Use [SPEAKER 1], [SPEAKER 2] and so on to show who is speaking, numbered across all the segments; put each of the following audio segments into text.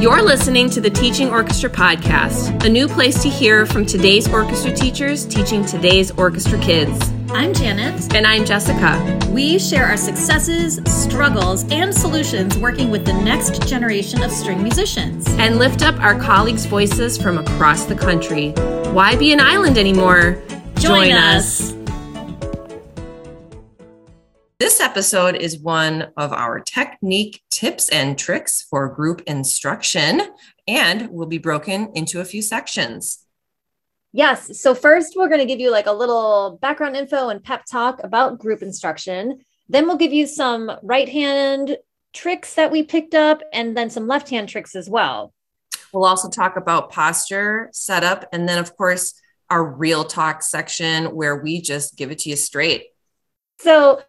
[SPEAKER 1] You're listening to the Teaching Orchestra Podcast, a new place to hear from today's orchestra teachers teaching today's orchestra kids.
[SPEAKER 2] I'm Janet.
[SPEAKER 1] And I'm Jessica.
[SPEAKER 2] We share our successes, struggles, and solutions working with the next generation of string musicians.
[SPEAKER 1] And lift up our colleagues' voices from across the country. Why be an island anymore?
[SPEAKER 2] Join, Join us. us.
[SPEAKER 1] This episode is one of our technique tips and tricks for group instruction and will be broken into a few sections.
[SPEAKER 2] Yes. So, first, we're going to give you like a little background info and pep talk about group instruction. Then, we'll give you some right hand tricks that we picked up and then some left hand tricks as well.
[SPEAKER 1] We'll also talk about posture, setup, and then, of course, our real talk section where we just give it to you straight.
[SPEAKER 2] So,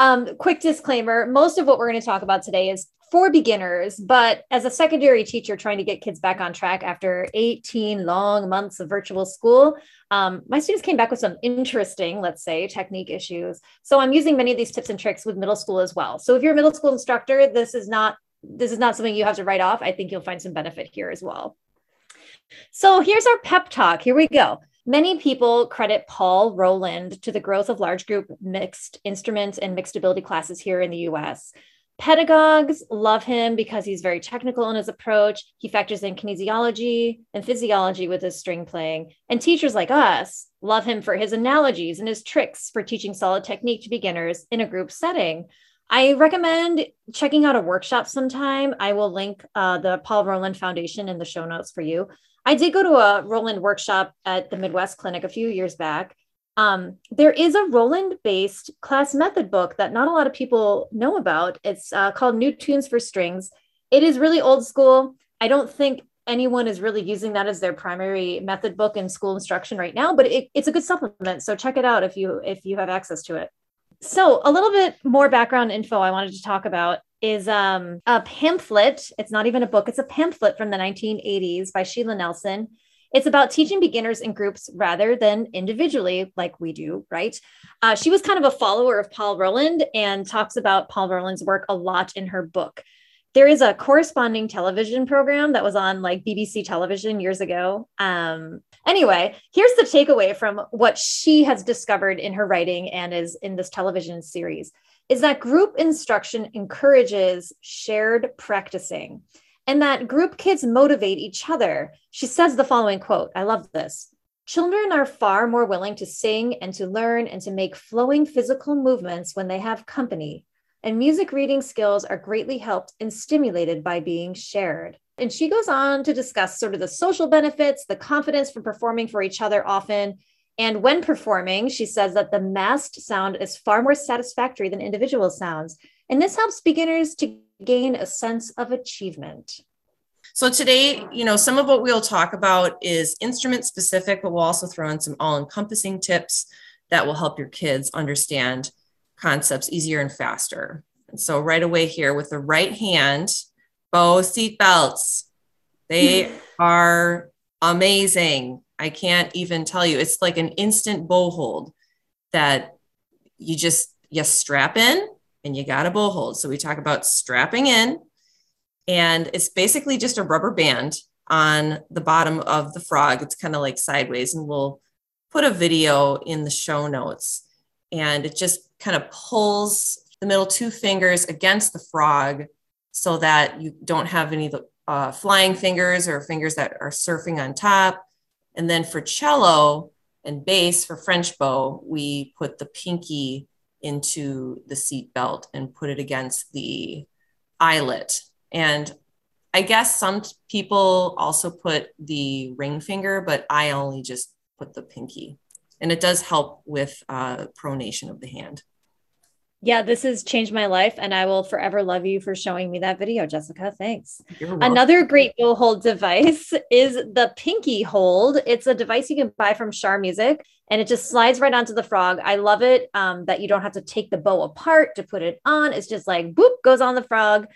[SPEAKER 2] um, quick disclaimer most of what we're going to talk about today is for beginners, but as a secondary teacher trying to get kids back on track after 18 long months of virtual school, um, my students came back with some interesting, let's say, technique issues. So I'm using many of these tips and tricks with middle school as well. So if you're a middle school instructor, this is not this is not something you have to write off. I think you'll find some benefit here as well. So here's our pep talk. Here we go. Many people credit Paul Rolland to the growth of large group mixed instruments and mixed ability classes here in the US. Pedagogues love him because he's very technical in his approach. He factors in kinesiology and physiology with his string playing. And teachers like us love him for his analogies and his tricks for teaching solid technique to beginners in a group setting. I recommend checking out a workshop sometime. I will link uh, the Paul Rolland Foundation in the show notes for you. I did go to a Rolland workshop at the Midwest Clinic a few years back. Um, there is a Rolland based class method book that not a lot of people know about. It's uh, called New Tunes for Strings. It is really old school. I don't think anyone is really using that as their primary method book in school instruction right now, but it, it's a good supplement. So check it out if you if you have access to it. So a little bit more background info I wanted to talk about is um, a pamphlet. It's not even a book, it's a pamphlet from the 1980s by Sheila Nelson. It's about teaching beginners in groups rather than individually, like we do, right? Uh, she was kind of a follower of Paul Rolland and talks about Paul Rolland's work a lot in her book. There is a corresponding television program that was on like BBC television years ago. Um, anyway, here's the takeaway from what she has discovered in her writing and is in this television series is that group instruction encourages shared practicing and that group kids motivate each other. She says the following quote I love this. Children are far more willing to sing and to learn and to make flowing physical movements when they have company. And music reading skills are greatly helped and stimulated by being shared. And she goes on to discuss sort of the social benefits, the confidence from performing for each other often, and when performing, she says that the masked sound is far more satisfactory than individual sounds. And this helps beginners to gain a sense of achievement.
[SPEAKER 1] So today, you know, some of what we'll talk about is instrument specific, but we'll also throw in some all encompassing tips that will help your kids understand concepts easier and faster. And so right away here with the right hand, bow seat belts, they are amazing. I can't even tell you. It's like an instant bow hold that you just you strap in and you got a bow hold. So we talk about strapping in, and it's basically just a rubber band on the bottom of the frog. It's kind of like sideways, and we'll put a video in the show notes. And it just kind of pulls the middle two fingers against the frog so that you don't have any uh, flying fingers or fingers that are surfing on top. And then for cello and bass for French bow, we put the pinky into the seat belt and put it against the eyelet. And I guess some people also put the ring finger, but I only just put the pinky. And it does help with uh, pronation of the hand.
[SPEAKER 2] Yeah, this has changed my life, and I will forever love you for showing me that video, Jessica. Thanks. Another great bow hold device is the Pinky Hold. It's a device you can buy from Shar Music, and it just slides right onto the frog. I love it um, that you don't have to take the bow apart to put it on. It's just like boop goes on the frog.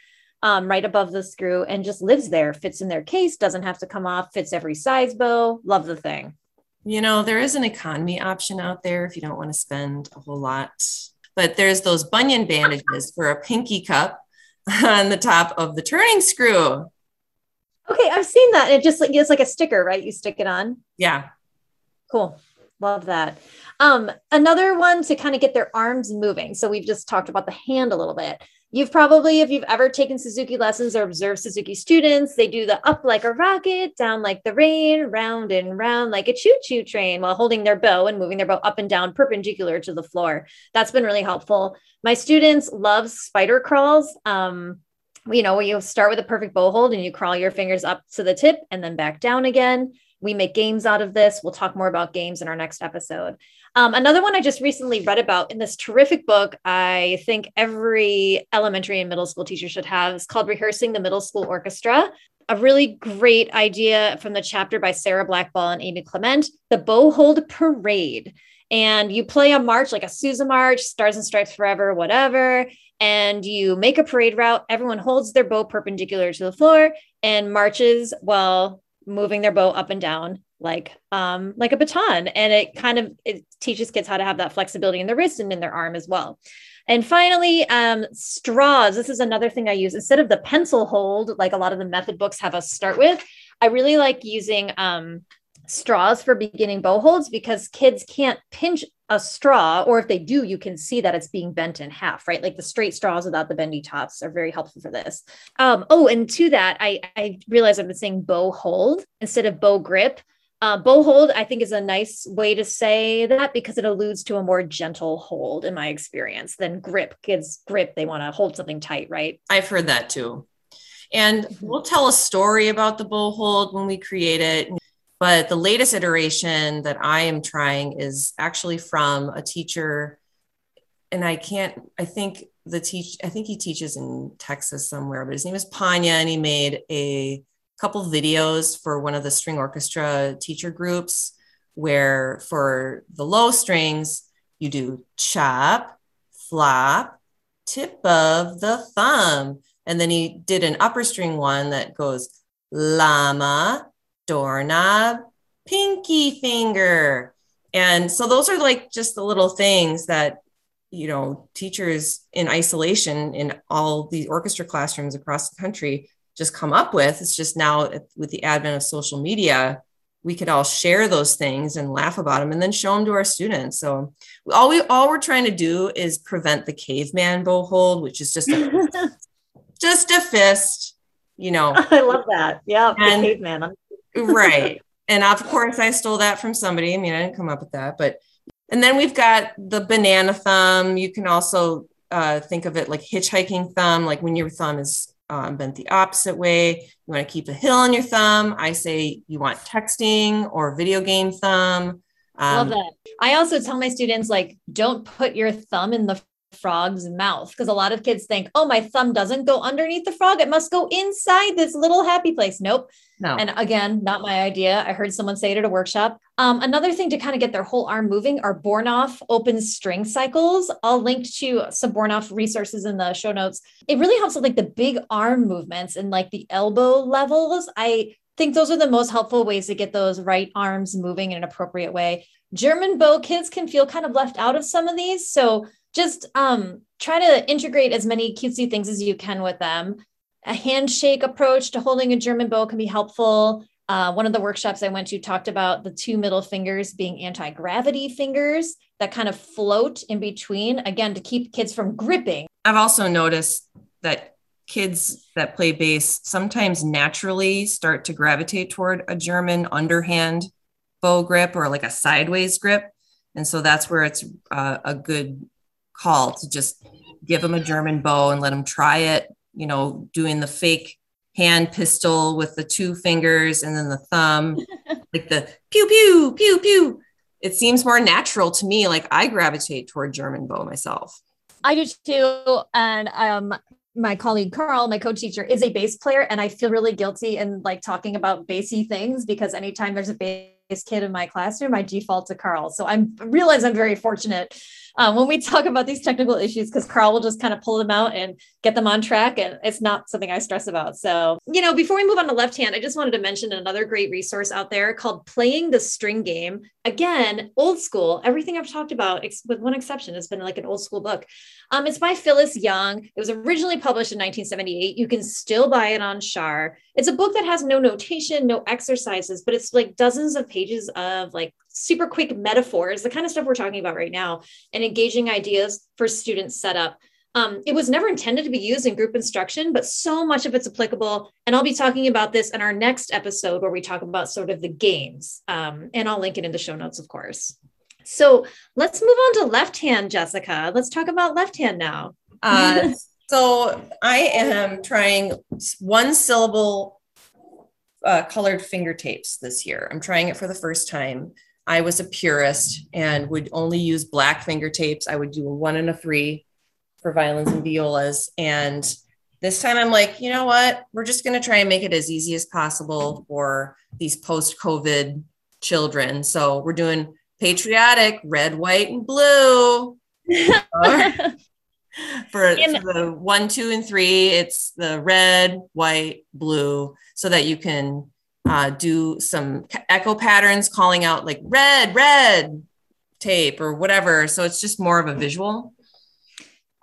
[SPEAKER 2] Um, right above the screw and just lives there, fits in their case, doesn't have to come off, fits every size bow. Love the thing.
[SPEAKER 1] You know, there is an economy option out there if you don't want to spend a whole lot but there's those bunion bandages for a pinky cup on the top of the turning screw.
[SPEAKER 2] Okay, I've seen that. It just like it's like a sticker, right? You stick it on.
[SPEAKER 1] Yeah.
[SPEAKER 2] Cool. Love that. Um, another one to kind of get their arms moving. So we've just talked about the hand a little bit. You've probably, if you've ever taken Suzuki lessons or observed Suzuki students, they do the up like a rocket, down like the rain, round and round like a choo choo train while holding their bow and moving their bow up and down perpendicular to the floor. That's been really helpful. My students love spider crawls. Um, you know, where you start with a perfect bow hold and you crawl your fingers up to the tip and then back down again. We make games out of this. We'll talk more about games in our next episode. Um, another one I just recently read about in this terrific book, I think every elementary and middle school teacher should have, is called Rehearsing the Middle School Orchestra. A really great idea from the chapter by Sarah Blackball and Amy Clement, the Bow Hold Parade. And you play a march like a Sousa March, Stars and Stripes Forever, whatever and you make a parade route. Everyone holds their bow perpendicular to the floor and marches while moving their bow up and down like um like a baton and it kind of it teaches kids how to have that flexibility in their wrist and in their arm as well and finally um straws this is another thing i use instead of the pencil hold like a lot of the method books have us start with i really like using um straws for beginning bow holds because kids can't pinch a straw, or if they do, you can see that it's being bent in half, right? Like the straight straws without the bendy tops are very helpful for this. Um, oh, and to that, I, I realize I've been saying bow hold instead of bow grip. Uh, bow hold, I think, is a nice way to say that because it alludes to a more gentle hold, in my experience, than grip. Kids grip, they want to hold something tight, right?
[SPEAKER 1] I've heard that too. And mm-hmm. we'll tell a story about the bow hold when we create it. But the latest iteration that I am trying is actually from a teacher, and I can't, I think the teach, I think he teaches in Texas somewhere, but his name is Panya, and he made a couple videos for one of the string orchestra teacher groups where for the low strings, you do chop, flop, tip of the thumb. And then he did an upper string one that goes llama, doorknob, pinky finger. And so those are like just the little things that, you know, teachers in isolation in all the orchestra classrooms across the country just come up with. It's just now with the advent of social media, we could all share those things and laugh about them and then show them to our students. So all we all we're trying to do is prevent the caveman bow hold, which is just a, just a fist, you know.
[SPEAKER 2] I love that. Yeah, and, caveman
[SPEAKER 1] right. And of course, I stole that from somebody. I mean, I didn't come up with that, but and then we've got the banana thumb. You can also uh, think of it like hitchhiking thumb, like when your thumb is um, bent the opposite way. You want to keep a hill on your thumb. I say you want texting or video game thumb.
[SPEAKER 2] Um, Love that. I also tell my students like, don't put your thumb in the frog's mouth because a lot of kids think, oh, my thumb doesn't go underneath the frog. It must go inside this little happy place. Nope. No. And again, not my idea. I heard someone say it at a workshop. Um, another thing to kind of get their whole arm moving are Bornoff open string cycles. I'll link to some Bornoff resources in the show notes. It really helps with like the big arm movements and like the elbow levels. I think those are the most helpful ways to get those right arms moving in an appropriate way. German bow kids can feel kind of left out of some of these. So just um, try to integrate as many cutesy things as you can with them. A handshake approach to holding a German bow can be helpful. Uh, one of the workshops I went to talked about the two middle fingers being anti gravity fingers that kind of float in between, again, to keep kids from gripping.
[SPEAKER 1] I've also noticed that kids that play bass sometimes naturally start to gravitate toward a German underhand bow grip or like a sideways grip. And so that's where it's uh, a good call to just give them a German bow and let them try it, you know, doing the fake hand pistol with the two fingers and then the thumb, like the pew, pew, pew, pew. It seems more natural to me. Like I gravitate toward German bow myself.
[SPEAKER 2] I do too. And um, my colleague Carl, my co-teacher, is a bass player, and I feel really guilty in like talking about bassy things because anytime there's a bass kid in my classroom, I default to Carl. So I realize I'm very fortunate um, when we talk about these technical issues because Carl will just kind of pull them out and get them on track. And it's not something I stress about. So, you know, before we move on to left hand, I just wanted to mention another great resource out there called Playing the String Game. Again, old school. Everything I've talked about, with one exception, has been like an old school book. Um, it's by Phyllis Young. It was originally published in 1978. You can still buy it on Shar. It's a book that has no notation, no exercises, but it's like dozens of pages of like super quick metaphors, the kind of stuff we're talking about right now, and engaging ideas for students set up. Um, it was never intended to be used in group instruction, but so much of it's applicable. And I'll be talking about this in our next episode where we talk about sort of the games. Um, and I'll link it in the show notes, of course. So let's move on to left hand, Jessica. Let's talk about left hand now.
[SPEAKER 1] uh, so I am trying one syllable uh, colored finger tapes this year. I'm trying it for the first time. I was a purist and would only use black finger tapes. I would do a one and a three for violins and violas. And this time I'm like, you know what? We're just going to try and make it as easy as possible for these post COVID children. So we're doing patriotic red, white, and blue. for, for, the one, two, and three, it's the red, white, blue, so that you can uh, do some echo patterns calling out like red, red tape or whatever. So it's just more of a visual.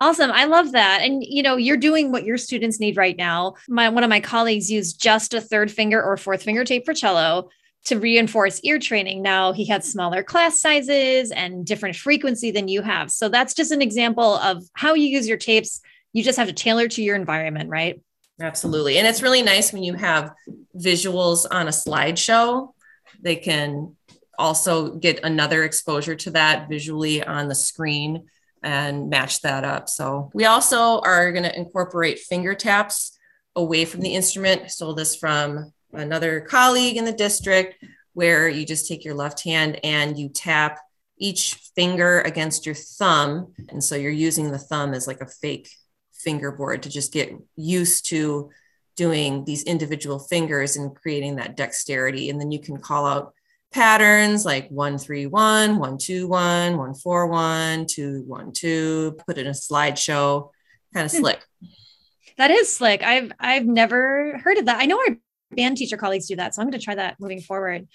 [SPEAKER 2] Awesome. I love that. And you know, you're doing what your students need right now. My one of my colleagues used just a third finger or fourth finger tape for cello to reinforce ear training. Now he had smaller class sizes and different frequency than you have. So that's just an example of how you use your tapes. You just have to tailor to your environment, right?
[SPEAKER 1] Absolutely. And it's really nice when you have visuals on a slideshow. They can also get another exposure to that visually on the screen and match that up. So we also are going to incorporate finger taps away from the instrument. I Stole this from another colleague in the district where you just take your left hand and you tap each finger against your thumb. And so you're using the thumb as like a fake fingerboard to just get used to doing these individual fingers and creating that dexterity. And then you can call out patterns like one, three, one, one, two, one, one, four, one, two, one, two, put it in a slideshow, kind of hmm. slick.
[SPEAKER 2] That is slick. I've I've never heard of that. I know our band teacher colleagues do that. So I'm going to try that moving forward.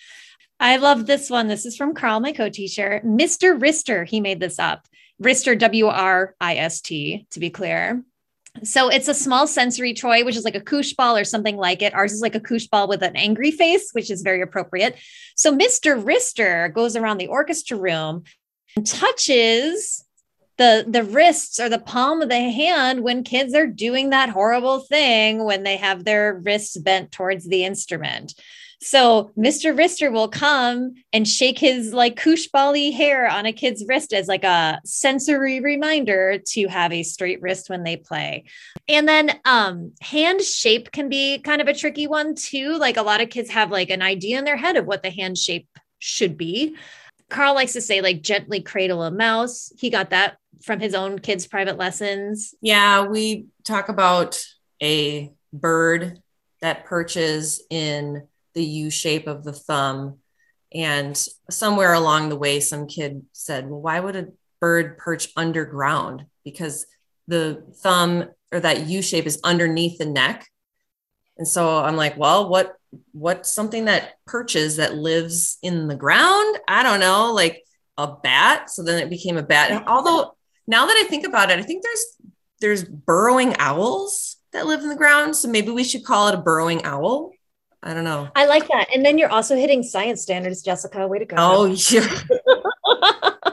[SPEAKER 2] I love this one. This is from Carl, my co-teacher, Mr. Wrister. He made this up. Wrister, W-R-I-S-T, to be clear. So it's a small sensory toy, which is like a koosh ball or something like it. Ours is like a koosh ball with an angry face, which is very appropriate. So Mr. Wrister goes around the orchestra room and touches the the wrists or the palm of the hand when kids are doing that horrible thing when they have their wrists bent towards the instrument. So Mr. Wrister will come and shake his like koosh bally hair on a kid's wrist as like a sensory reminder to have a straight wrist when they play. And then um hand shape can be kind of a tricky one too. Like a lot of kids have like an idea in their head of what the hand shape should be. Carl likes to say like gently cradle a mouse. He got that from his own kids' private lessons.
[SPEAKER 1] Yeah, we talk about a bird that perches in the U shape of the thumb. And somewhere along the way, some kid said, Well, why would a bird perch underground? Because the thumb or that U shape is underneath the neck. And so I'm like, well, what what's something that perches that lives in the ground? I don't know, like a bat. So then it became a bat. And although now that I think about it, I think there's there's burrowing owls that live in the ground. So maybe we should call it a burrowing owl. I don't know.
[SPEAKER 2] I like that. And then you're also hitting science standards, Jessica. Way to go.
[SPEAKER 1] Oh, you,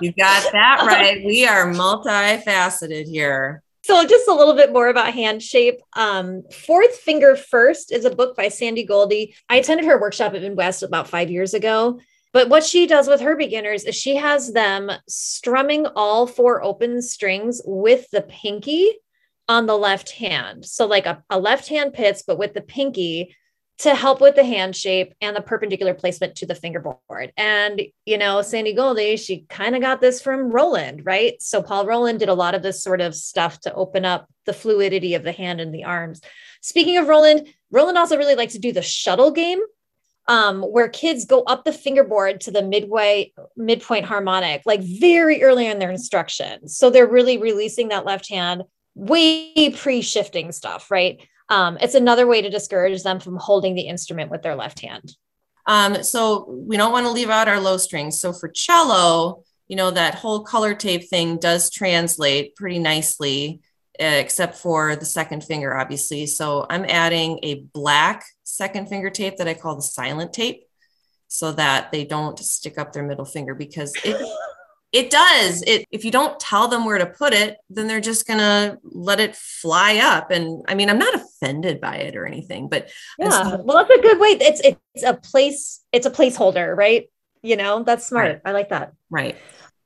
[SPEAKER 1] you got that right. We are multifaceted here.
[SPEAKER 2] So, just a little bit more about hand shape. Um, Fourth Finger First is a book by Sandy Goldie. I attended her workshop at Midwest about five years ago. But what she does with her beginners is she has them strumming all four open strings with the pinky on the left hand. So, like a, a left hand pizz, but with the pinky to help with the hand shape and the perpendicular placement to the fingerboard. And, you know, Sandy Goldie, she kind of got this from Rolland, right? So Paul Rolland did a lot of this sort of stuff to open up the fluidity of the hand and the arms. Speaking of Rolland, Rolland also really likes to do the shuttle game. um, where kids go up the fingerboard to the midway midpoint harmonic like very early in their instruction so they're really releasing that left hand way pre-shifting stuff right um, it's another way to discourage them from holding the instrument with their left hand
[SPEAKER 1] um, so we don't want to leave out our low strings so for cello you know that whole color tape thing does translate pretty nicely except for the second finger, obviously. So I'm adding a black second finger tape that I call the silent tape so that they don't stick up their middle finger because it it does. It if you don't tell them where to put it then they're just gonna let it fly up. And i mean i'm not offended by it or anything but
[SPEAKER 2] yeah. well that's a good way. It's it's a place it's a placeholder right? You know that's smart. Right. i like that.
[SPEAKER 1] Right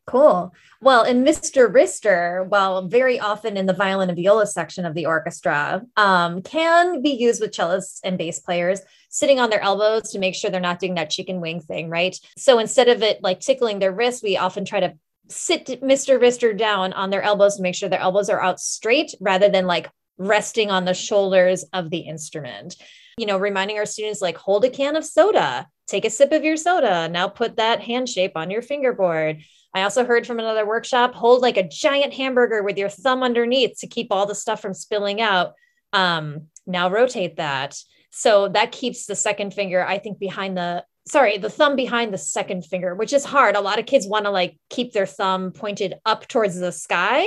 [SPEAKER 2] Cool. Well, in Mr. Wrister, well, very often in the violin and viola section of the orchestra, um, can be used with cellists and bass players sitting on their elbows to make sure they're not doing that chicken wing thing, right? So instead of it like tickling their wrist, we often try to sit Mr. Wrister down on their elbows to make sure their elbows are out straight rather than like resting on the shoulders of the instrument. You know, reminding our students like hold a can of soda, take a sip of your soda, now put that hand shape on your fingerboard I also heard from another workshop hold like a giant hamburger with your thumb underneath to keep all the stuff from spilling out. Um, now rotate that. So that keeps the second finger, I think, behind the sorry, the thumb behind the second finger, which is hard. A lot of kids want to like keep their thumb pointed up towards the sky.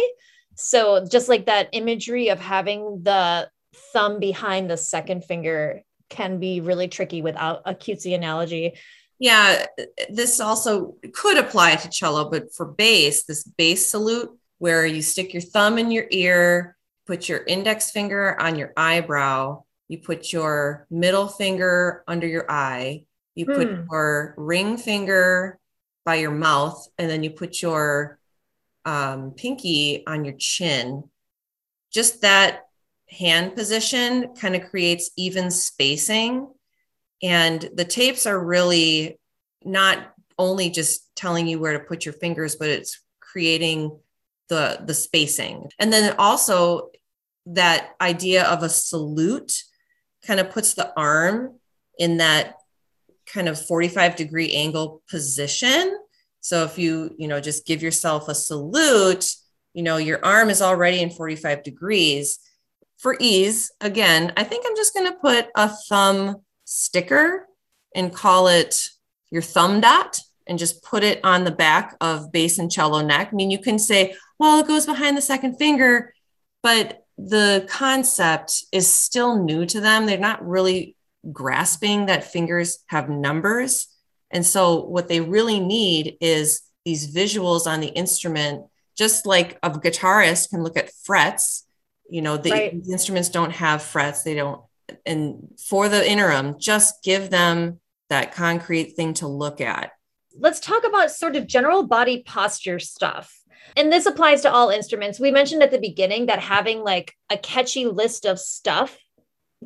[SPEAKER 2] So just like that imagery of having the thumb behind the second finger can be really tricky without a cutesy analogy
[SPEAKER 1] yeah, this also could apply to cello, but for bass, this bass salute where you stick your thumb in your ear, put your index finger on your eyebrow, you put your middle finger under your eye, you put hmm. your ring finger by your mouth, and then you put your um, pinky on your chin. Just that hand position kind of creates even spacing and the tapes are really not only just telling you where to put your fingers, but it's creating the the spacing. And then also that idea of a salute kind of puts the arm in that kind of 45 degree angle position. So if you, you know, just give yourself a salute, you know, your arm is already in 45 degrees. For ease, again, I think I'm just going to put a thumb sticker and call it your thumb dot and just put it on the back of bass and cello neck. I mean, you can say, well, it goes behind the second finger, but the concept is still new to them. They're not really grasping that fingers have numbers. And so, what they really need is these visuals on the instrument, just like a guitarist can look at frets. You know, the, right. instruments don't have frets, they don't and for the interim, just give them that concrete thing to look at.
[SPEAKER 2] Let's talk about sort of general body posture stuff. And this applies to all instruments. We mentioned at the beginning that having like a catchy list of stuff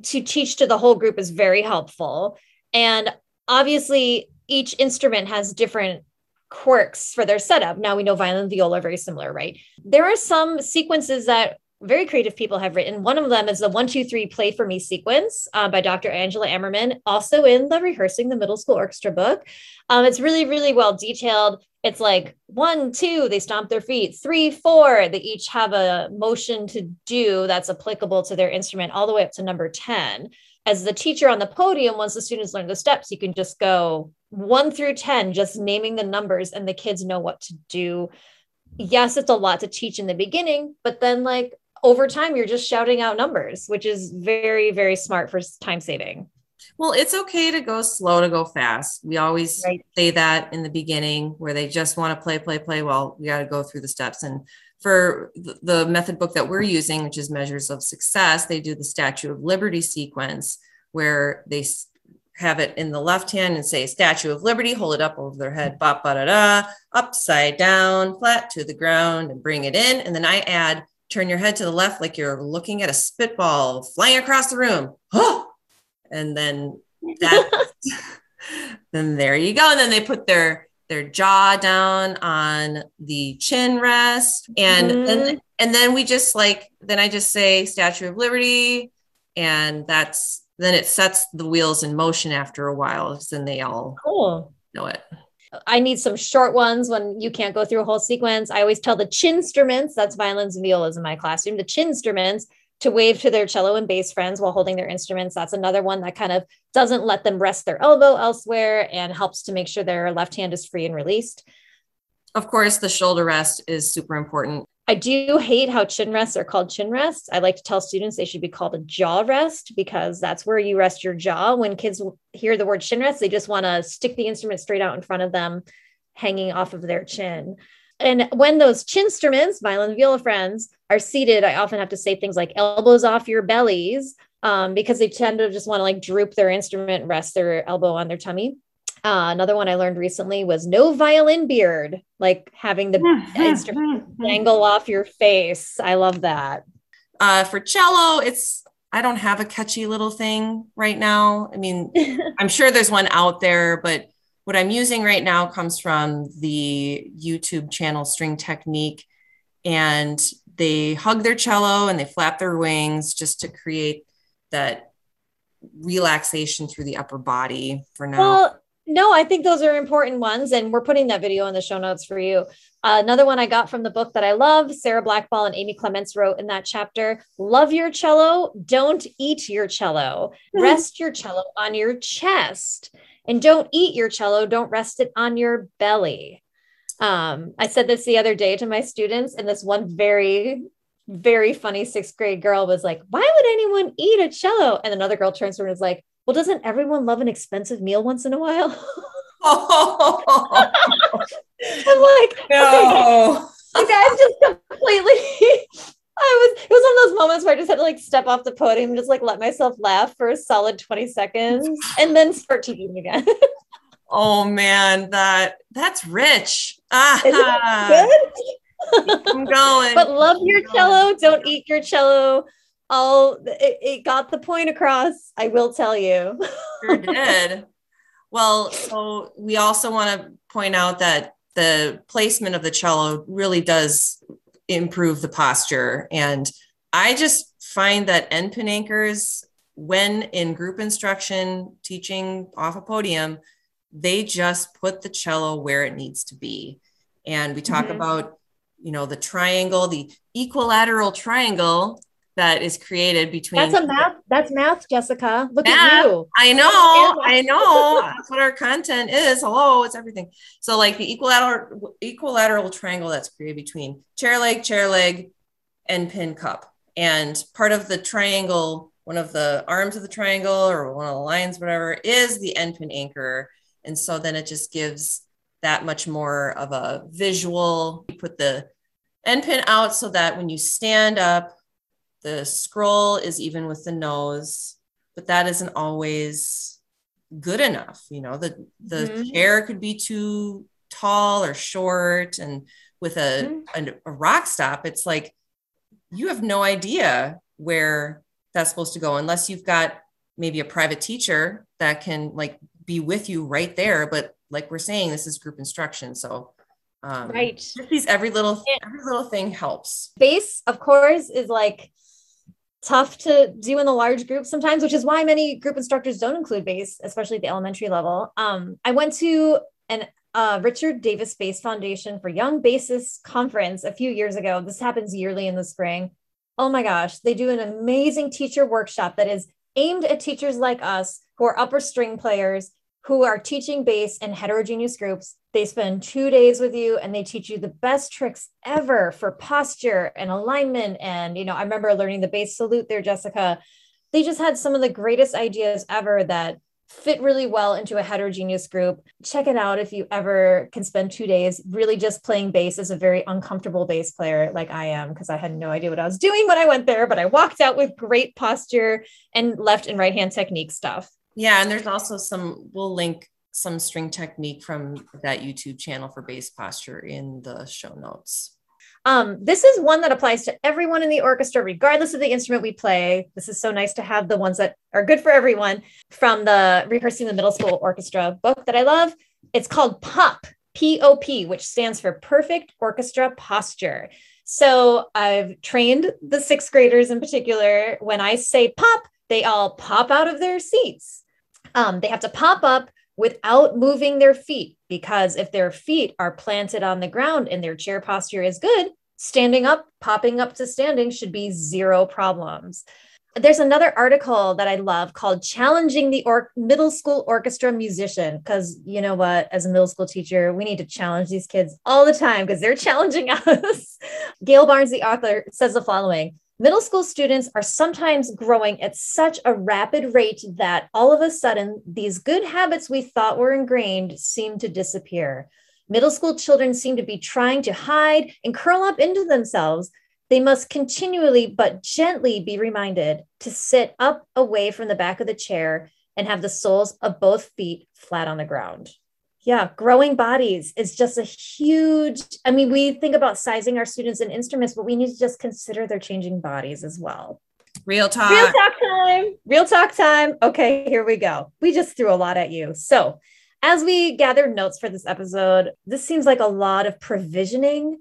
[SPEAKER 2] to teach to the whole group is very helpful. And obviously, each instrument has different quirks for their setup. Now we know violin and viola are very similar, right? There are some sequences that very creative people have written. One of them is the one, two, three, play for me sequence uh, by Dr. Angela Ammerman, also in the Rehearsing the Middle School Orchestra book. Um, it's really, really well detailed. It's like one, two, they stomp their feet, three, four, they each have a motion to do that's applicable to their instrument, all the way up to number 10. As the teacher on the podium, once the students learn the steps, you can just go one through 10, just naming the numbers, and the kids know what to do yes, it's a lot to teach in the beginning, but then like over time you're just shouting out numbers which is very very smart for time saving.
[SPEAKER 1] Well it's okay to go slow to go fast. We always right. say that in the beginning where they just want to play play play. Well we got to go through the steps. And for the method book that we're using which is measures of success they do the statue of liberty sequence where they have it in the left hand and say statue of liberty hold it up over their head ba ba da da upside down flat to the ground and bring it in. And then i add turn your head to the left like you're looking at a spitball flying across the room. Oh! And then that then there you go. And then they put their their jaw down on the chin rest. And mm-hmm. and, and then we just like then I just say Statue of Liberty. And that's then it sets the wheels in motion after a while. Then they all
[SPEAKER 2] cool.
[SPEAKER 1] know it.
[SPEAKER 2] I need some short ones when you can't go through a whole sequence. I always tell the chin instruments, that's violins and violas in my classroom, the chin instruments to wave to their cello and bass friends while holding their instruments. That's another one that kind of doesn't let them rest their elbow elsewhere and helps to make sure their left hand is free and released.
[SPEAKER 1] Of course, the shoulder rest is super important.
[SPEAKER 2] I do hate how chin rests are called chin rests. I like to tell students they should be called a jaw rest because that's where you rest your jaw. When kids hear the word chin rest, they just want to stick the instrument straight out in front of them, hanging off of their chin. And when those chin instruments, violin and viola friends, are seated, I often have to say things like elbows off your bellies um, because they tend to just want to like droop their instrument, rest their elbow on their tummy. Uh, another one I learned recently was no violin beard, like having the instrument dangle off your face. I love that.
[SPEAKER 1] Uh, for cello, it's I don't have a catchy little thing right now. I mean, I'm sure there's one out there, but what I'm using right now comes from the YouTube channel String Technique, and they hug their cello and they flap their wings just to create that relaxation through the upper body for now.
[SPEAKER 2] Well, no, I think those are important ones. And we're putting that video in the show notes for you. Uh, another one I got from the book that I love, Sarah Blackball and Amy Clements wrote in that chapter Love your cello, don't eat your cello. Hmm. Rest your cello on your chest. And don't eat your cello, don't rest it on your belly. Um, I said this the other day to my students, and this one very, very funny sixth grade girl was like, Why would anyone eat a cello? And another girl turns to her and is like, well, doesn't everyone love an expensive meal once in a while? oh. I'm like, no. Okay, guys just completely. I was, it was one of those moments where I just had to like step off the podium and just like let myself laugh for a solid 20 seconds and then start teaching again.
[SPEAKER 1] oh man, that that's rich. Ah,
[SPEAKER 2] I'm going. But love your cello. Don't eat your cello. I'll it, it got the point across. I will tell you.
[SPEAKER 1] sure did. Well, so we also want to point out that the placement of the cello really does improve the posture. And I just find that end pin anchors, when in group instruction, teaching off a podium, they just put the cello where it needs to be. And we talk mm-hmm. about, you know, the triangle, the equilateral triangle that is created between
[SPEAKER 2] that's a math that's math jessica. Look math, at you.
[SPEAKER 1] I know i know. That's what our content is. Hello it's everything. So like the equilateral equilateral triangle that's created between chair leg chair leg and pin cup. And part of the triangle one of the arms of the triangle or one of the lines whatever is the end pin anchor. And so then it just gives that much more of a visual. You put the end pin out so that when you stand up the scroll is even with the nose, but that isn't always good enough. You know, the the mm-hmm. chair could be too tall or short, and with a, mm-hmm. a, a rock stop, it's like you have no idea where that's supposed to go unless you've got maybe a private teacher that can like be with you right there. But like we're saying, this is group instruction, so um,
[SPEAKER 2] right.
[SPEAKER 1] These every little every little thing helps.
[SPEAKER 2] Bass, of course, is like tough to do in the large group sometimes, which is why many group instructors don't include bass, especially at the elementary level. Um, I went to an uh, Richard Davis Bass Foundation for Young Bassists conference a few years ago. This happens yearly in the spring. Oh my gosh, they do an amazing teacher workshop that is aimed at teachers like us who are upper string players who are teaching bass in heterogeneous groups. They spend two days with you and they teach you the best tricks ever for posture and alignment. And, you know, I remember learning the bass salute there, Jessica. They just had some of the greatest ideas ever that fit really well into a heterogeneous group. Check it out if you ever can spend two days really just playing bass as a very uncomfortable bass player like I am, because I had no idea what I was doing when I went there, but I walked out with great posture and left and right hand technique stuff.
[SPEAKER 1] Yeah, and there's also some, we'll link some string technique from that YouTube channel for bass posture in the show notes.
[SPEAKER 2] Um, this is one that applies to everyone in the orchestra, regardless of the instrument we play. This is so nice to have the ones that are good for everyone from the Rehearsing the Middle School Orchestra book that I love. It's called POP, P O P, which stands for Perfect Orchestra Posture. So I've trained the sixth graders in particular. When I say pop, they all pop out of their seats. Um, they have to pop up without moving their feet because if their feet are planted on the ground and their chair posture is good, standing up, popping up to standing should be zero problems. There's another article that I love called Challenging the or- Middle School Orchestra Musician. Because you know what, as a middle school teacher, we need to challenge these kids all the time because they're challenging us. Gail Barnes, the author, says the following Middle school students are sometimes growing at such a rapid rate that all of a sudden, these good habits we thought were ingrained seem to disappear. Middle school children seem to be trying to hide and curl up into themselves. They must continually but gently be reminded to sit up away from the back of the chair and have the soles of both feet flat on the ground yeah growing bodies is just a huge i mean we think about sizing our students and instruments but we need to just consider their changing bodies as well.
[SPEAKER 1] Real talk.
[SPEAKER 2] Real talk time. Real talk time. Okay here we go. We just threw a lot at you. So as we gathered notes for this episode this seems like a lot of provisioning.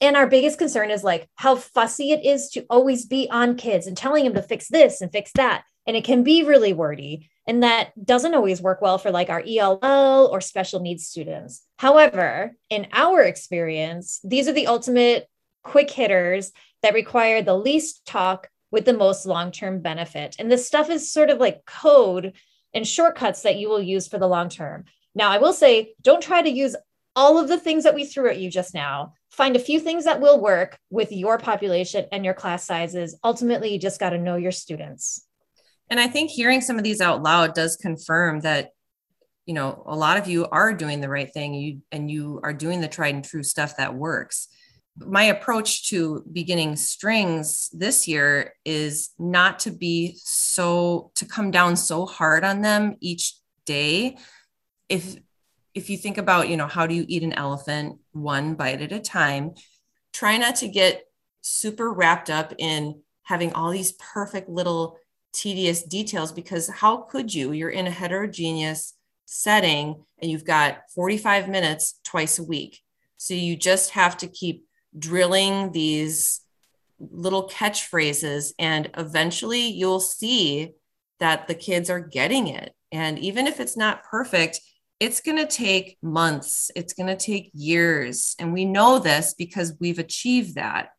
[SPEAKER 2] And our biggest concern is like how fussy it is to always be on kids and telling them to fix this and fix that and it can be really wordy and that doesn't always work well for like our ELL or special needs students. However, in our experience, these are the ultimate quick hitters that require the least talk with the most long term benefit. And this stuff is sort of like code and shortcuts that you will use for the long term. Now, I will say, don't try to use all of the things that we threw at you just now. Find a few things that will work with your population and your class sizes. Ultimately, you just got to know your students.
[SPEAKER 1] And I think hearing some of these out loud does confirm that, you know, a lot of you are doing the right thing you, and you are doing the tried and true stuff that works. My approach to beginning strings this year is not to be so, to come down so hard on them each day. If, if you think about, you know, how do you eat an elephant one bite at a time, try not to get super wrapped up in having all these perfect little tedious details because how could you? You're in a heterogeneous setting and you've got 45 minutes twice a week. So you just have to keep drilling these little catchphrases and eventually you'll see that the kids are getting it. And even if it's not perfect, it's going to take months, it's going to take years. And we know this because we've achieved that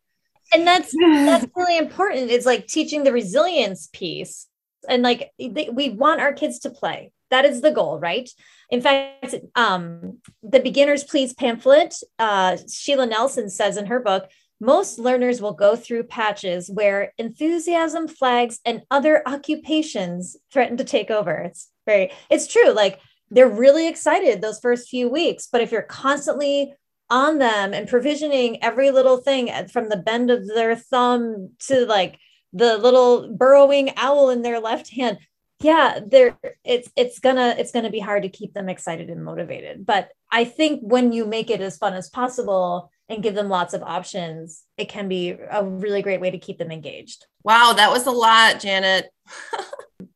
[SPEAKER 2] and that's that's really important it's like teaching the resilience piece. And like they, we want our kids to play. That is the goal right? In fact um, the beginners please pamphlet uh, sheila nelson says in her book most learners will go through patches where enthusiasm flags and other occupations threaten to take over. It's very it's true like they're really excited those first few weeks but if you're constantly on them and provisioning every little thing from the bend of their thumb to like the little burrowing owl in their left hand. Yeah there it's it's gonna it's gonna be hard to keep them excited and motivated. But i think when you make it as fun as possible and give them lots of options it can be a really great way to keep them engaged.
[SPEAKER 1] Wow that was a lot janet.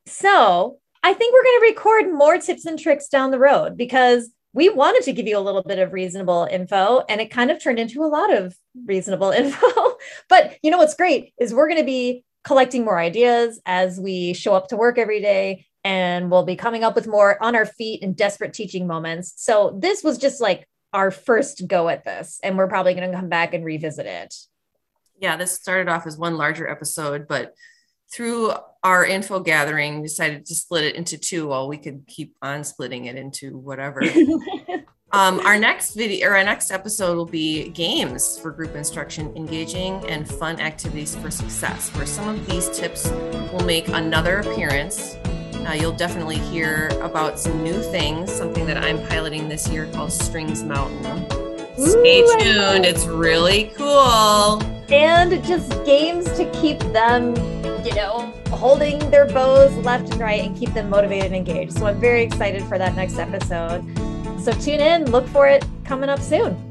[SPEAKER 2] So i think we're going to record more tips and tricks down the road because we wanted to give you a little bit of reasonable info and it kind of turned into a lot of reasonable info. but you know what's great is we're going to be collecting more ideas as we show up to work every day and we'll be coming up with more on our feet and desperate teaching moments. So this was just like our first go at this and we're probably going to come back and revisit it.
[SPEAKER 1] Yeah, this started off as one larger episode, but through our info gathering decided to split it into two. While we could keep on splitting it into whatever. Um, our next video or our next episode will be games for group instruction engaging and fun activities for success where some of these tips will make another appearance. Uh, you'll definitely hear about some new things something that i'm piloting this year called strings mountain Ooh, stay tuned it's really cool
[SPEAKER 2] and just games to keep them you know, holding their bows left and right and keep them motivated and engaged. So I'm very excited for that next episode. So tune in, look for it coming up soon.